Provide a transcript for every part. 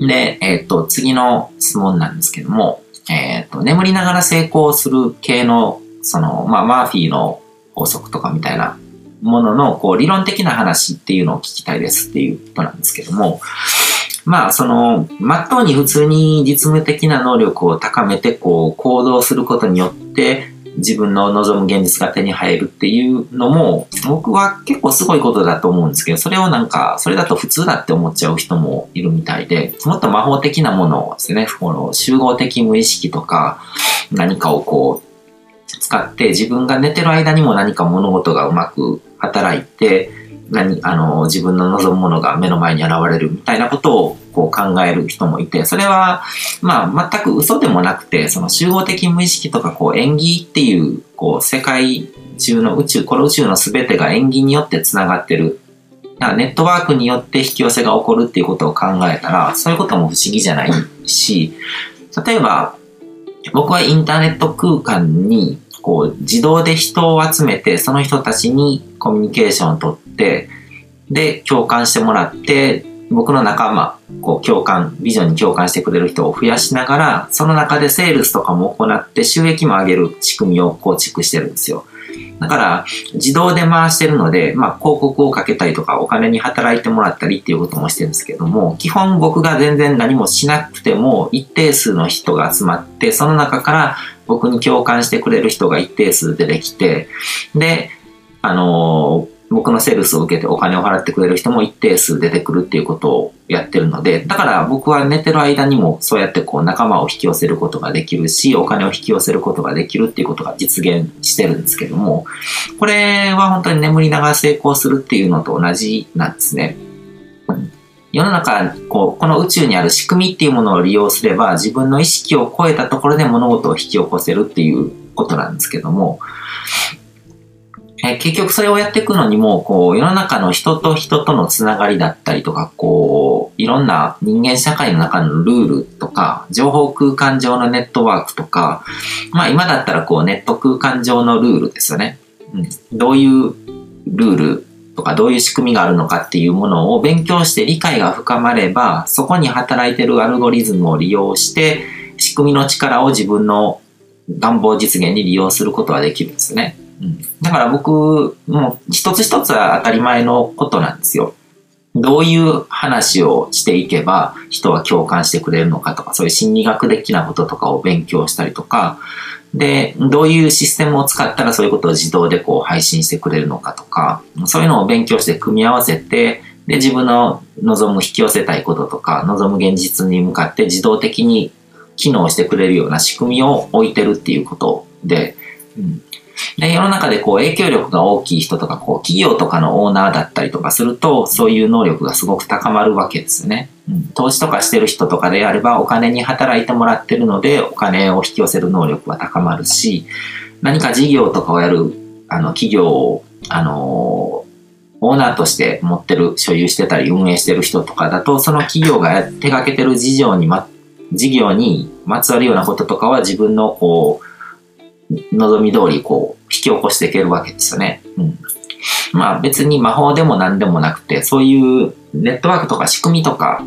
で、えっ、と、次の質問なんですけども、えっ、と、眠りながら成功する系の、その、まあ、マーフィーの法則とかみたいなものの、こう、理論的な話っていうのを聞きたいですっていうことなんですけども、まあ、その、まっとうに普通に実務的な能力を高めて、こう、行動することによって、自分の望む現実が手に入るっていうのも、僕は結構すごいことだと思うんですけど、それをなんか、それだと普通だって思っちゃう人もいるみたいで、もっと魔法的なものをですね、この集合的無意識とか、何かをこう、使って自分が寝てる間にも何か物事がうまく働いて、何、あの、自分の望むものが目の前に現れるみたいなことをこう考える人もいて、それは、まあ、全く嘘でもなくて、その集合的無意識とか、こう、縁起っていう、こう、世界中の宇宙、この宇宙の全てが縁起によって繋がってる。ネットワークによって引き寄せが起こるっていうことを考えたら、そういうことも不思議じゃないし、例えば、僕はインターネット空間にこう、自動で人を集めて、その人たちにコミュニケーションをとって、で、共感してもらって、僕の仲間、こう、共感、ビジョンに共感してくれる人を増やしながら、その中でセールスとかも行って収益も上げる仕組みを構築してるんですよ。だから、自動で回してるので、まあ、広告をかけたりとか、お金に働いてもらったりっていうこともしてるんですけども、基本僕が全然何もしなくても、一定数の人が集まって、その中から僕に共感してくれる人が一定数出てきて、で、あのー、僕のセールスを受けてお金を払ってくれる人も一定数出てくるっていうことをやってるので、だから僕は寝てる間にもそうやってこう仲間を引き寄せることができるし、お金を引き寄せることができるっていうことが実現してるんですけども、これは本当に眠りながら成功するっていうのと同じなんですね。世の中、こう、この宇宙にある仕組みっていうものを利用すれば、自分の意識を超えたところで物事を引き起こせるっていうことなんですけども、え結局それをやっていくのにも、こう、世の中の人と人とのつながりだったりとか、こう、いろんな人間社会の中のルールとか、情報空間上のネットワークとか、まあ今だったらこう、ネット空間上のルールですよね。うん、どういうルールとかどういう仕組みがあるのかっていうものを勉強して理解が深まれば、そこに働いてるアルゴリズムを利用して、仕組みの力を自分の願望実現に利用することはできるんですね。うん、だから僕、もう一つ一つは当たり前のことなんですよ。どういう話をしていけば人は共感してくれるのかとか、そういう心理学的なこととかを勉強したりとか、で、どういうシステムを使ったらそういうことを自動でこう配信してくれるのかとか、そういうのを勉強して組み合わせて、で、自分の望む引き寄せたいこととか、望む現実に向かって自動的に機能してくれるような仕組みを置いてるっていうことで、うん、で、世の中でこう影響力が大きい人とか、こう企業とかのオーナーだったりとかすると、そういう能力がすごく高まるわけですね。うん、投資とかしてる人とかであれば、お金に働いてもらってるので、お金を引き寄せる能力は高まるし、何か事業とかをやる、あの、企業を、あのオーナーとして持ってる、所有してたり運営してる人とかだと、その企業が手掛けてる事業にま、事業にまつわるようなこととかは自分のこう、望み通りこう、引き起こしていけるわけですよね。うん。まあ別に魔法でも何でもなくて、そういうネットワークとか仕組みとか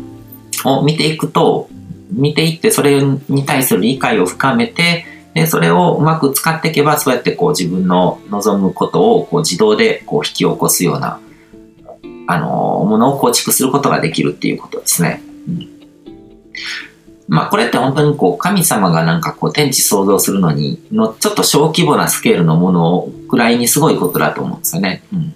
を見ていくと、見ていってそれに対する理解を深めて、で、それをうまく使っていけば、そうやってこう自分の望むことをこう自動でこう引き起こすような、あの、ものを構築することができるっていうことですね。うんまあこれって本当にこう神様がなんかこう天地創造するのにのちょっと小規模なスケールのものをくらいにすごいことだと思うんですよね。うん、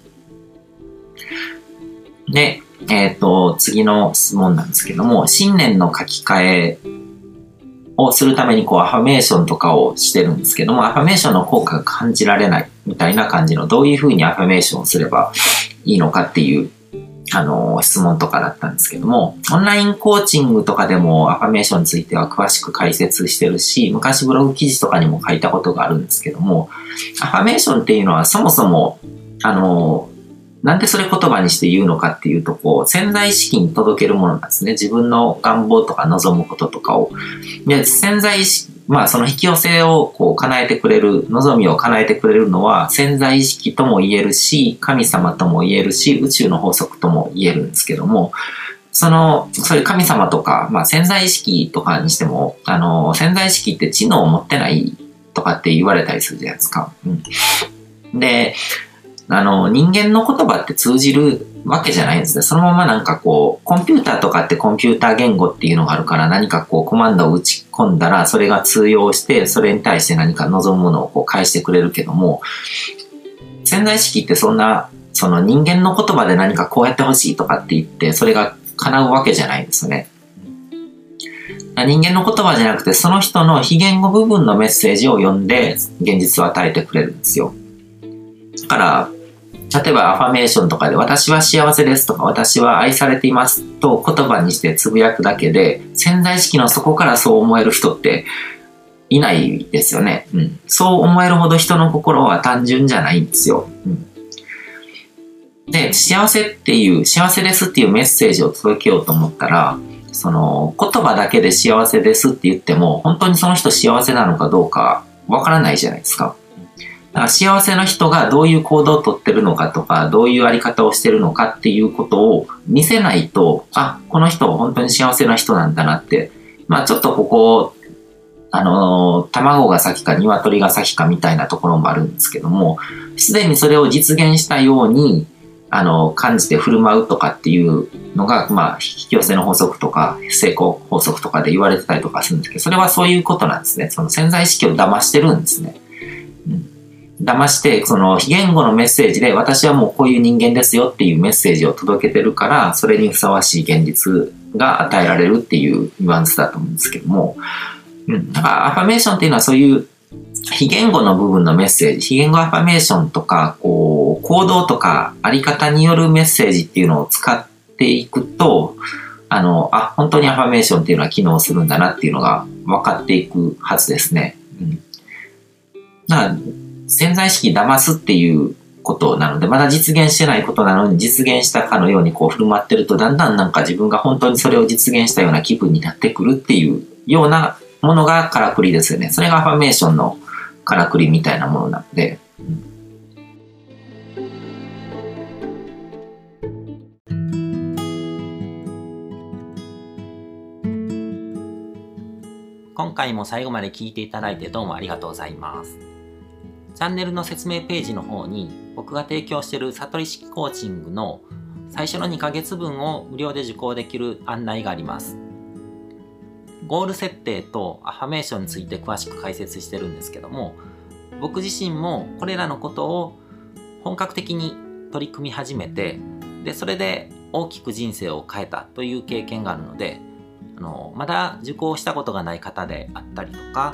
で、えっ、ー、と、次の質問なんですけども、新年の書き換えをするためにこうアファメーションとかをしてるんですけども、アファメーションの効果が感じられないみたいな感じのどういうふうにアファメーションをすればいいのかっていうあの、質問とかだったんですけども、オンラインコーチングとかでもアファメーションについては詳しく解説してるし、昔ブログ記事とかにも書いたことがあるんですけども、アファメーションっていうのはそもそも、あの、なんでそれ言葉にして言うのかっていうと、こう、潜在意識に届けるものなんですね。自分の願望とか望むこととかを。で、潜在意識、まあその引き寄せをこう叶えてくれる、望みを叶えてくれるのは潜在意識とも言えるし、神様とも言えるし、宇宙の法則とも言えるんですけども、その、そういう神様とか、まあ潜在意識とかにしても、あの、潜在意識って知能を持ってないとかって言われたりするじゃないですか。うん。で、あの、人間の言葉って通じるわけじゃないんですね。そのままなんかこう、コンピューターとかってコンピューター言語っていうのがあるから何かこうコマンドを打ち込んだらそれが通用してそれに対して何か望むものをこう返してくれるけども、潜在意識ってそんな、その人間の言葉で何かこうやってほしいとかって言ってそれが叶うわけじゃないんですね。人間の言葉じゃなくてその人の非言語部分のメッセージを読んで現実を与えてくれるんですよ。だから、例えばアファメーションとかで私は幸せですとか私は愛されていますと言葉にしてつぶやくだけで潜在意識の底からそう思える人っていないですよね。うん。そう思えるほど人の心は単純じゃないんですよ。うん。で、幸せっていう、幸せですっていうメッセージを届けようと思ったら、その言葉だけで幸せですって言っても、本当にその人幸せなのかどうかわからないじゃないですか。だか幸せな人がどういう行動をとってるのかとか、どういうあり方をしてるのかっていうことを見せないと、あ、この人本当に幸せな人なんだなって、まあちょっとここ、あの、卵が先か鶏が先かみたいなところもあるんですけども、すでにそれを実現したように、あの、感じて振る舞うとかっていうのが、まあ、引き寄せの法則とか、成功法則とかで言われてたりとかするんですけど、それはそういうことなんですね。その潜在意識を騙してるんですね。騙して、その非言語のメッセージで私はもうこういう人間ですよっていうメッセージを届けてるから、それにふさわしい現実が与えられるっていうニュアンスだと思うんですけども、うん。だからアファメーションっていうのはそういう非言語の部分のメッセージ、非言語アファメーションとか、こう、行動とかあり方によるメッセージっていうのを使っていくと、あの、あ、本当にアファメーションっていうのは機能するんだなっていうのが分かっていくはずですね。うん。だから潜在意識騙すっていうことなので、まだ実現してないことなのに実現したかのようにこう振る舞ってると、だんだんなんか自分が本当にそれを実現したような気分になってくるっていうようなものがからくりですよね。それがアファメーションのからくりみたいなものなので。今回も最後まで聞いていただいてどうもありがとうございます。チャンネルの説明ページの方に僕が提供している悟り式コーチングの最初の2ヶ月分を無料で受講できる案内があります。ゴール設定とアファメーションについて詳しく解説してるんですけども、僕自身もこれらのことを本格的に取り組み始めて、で、それで大きく人生を変えたという経験があるので、あの、まだ受講したことがない方であったりとか、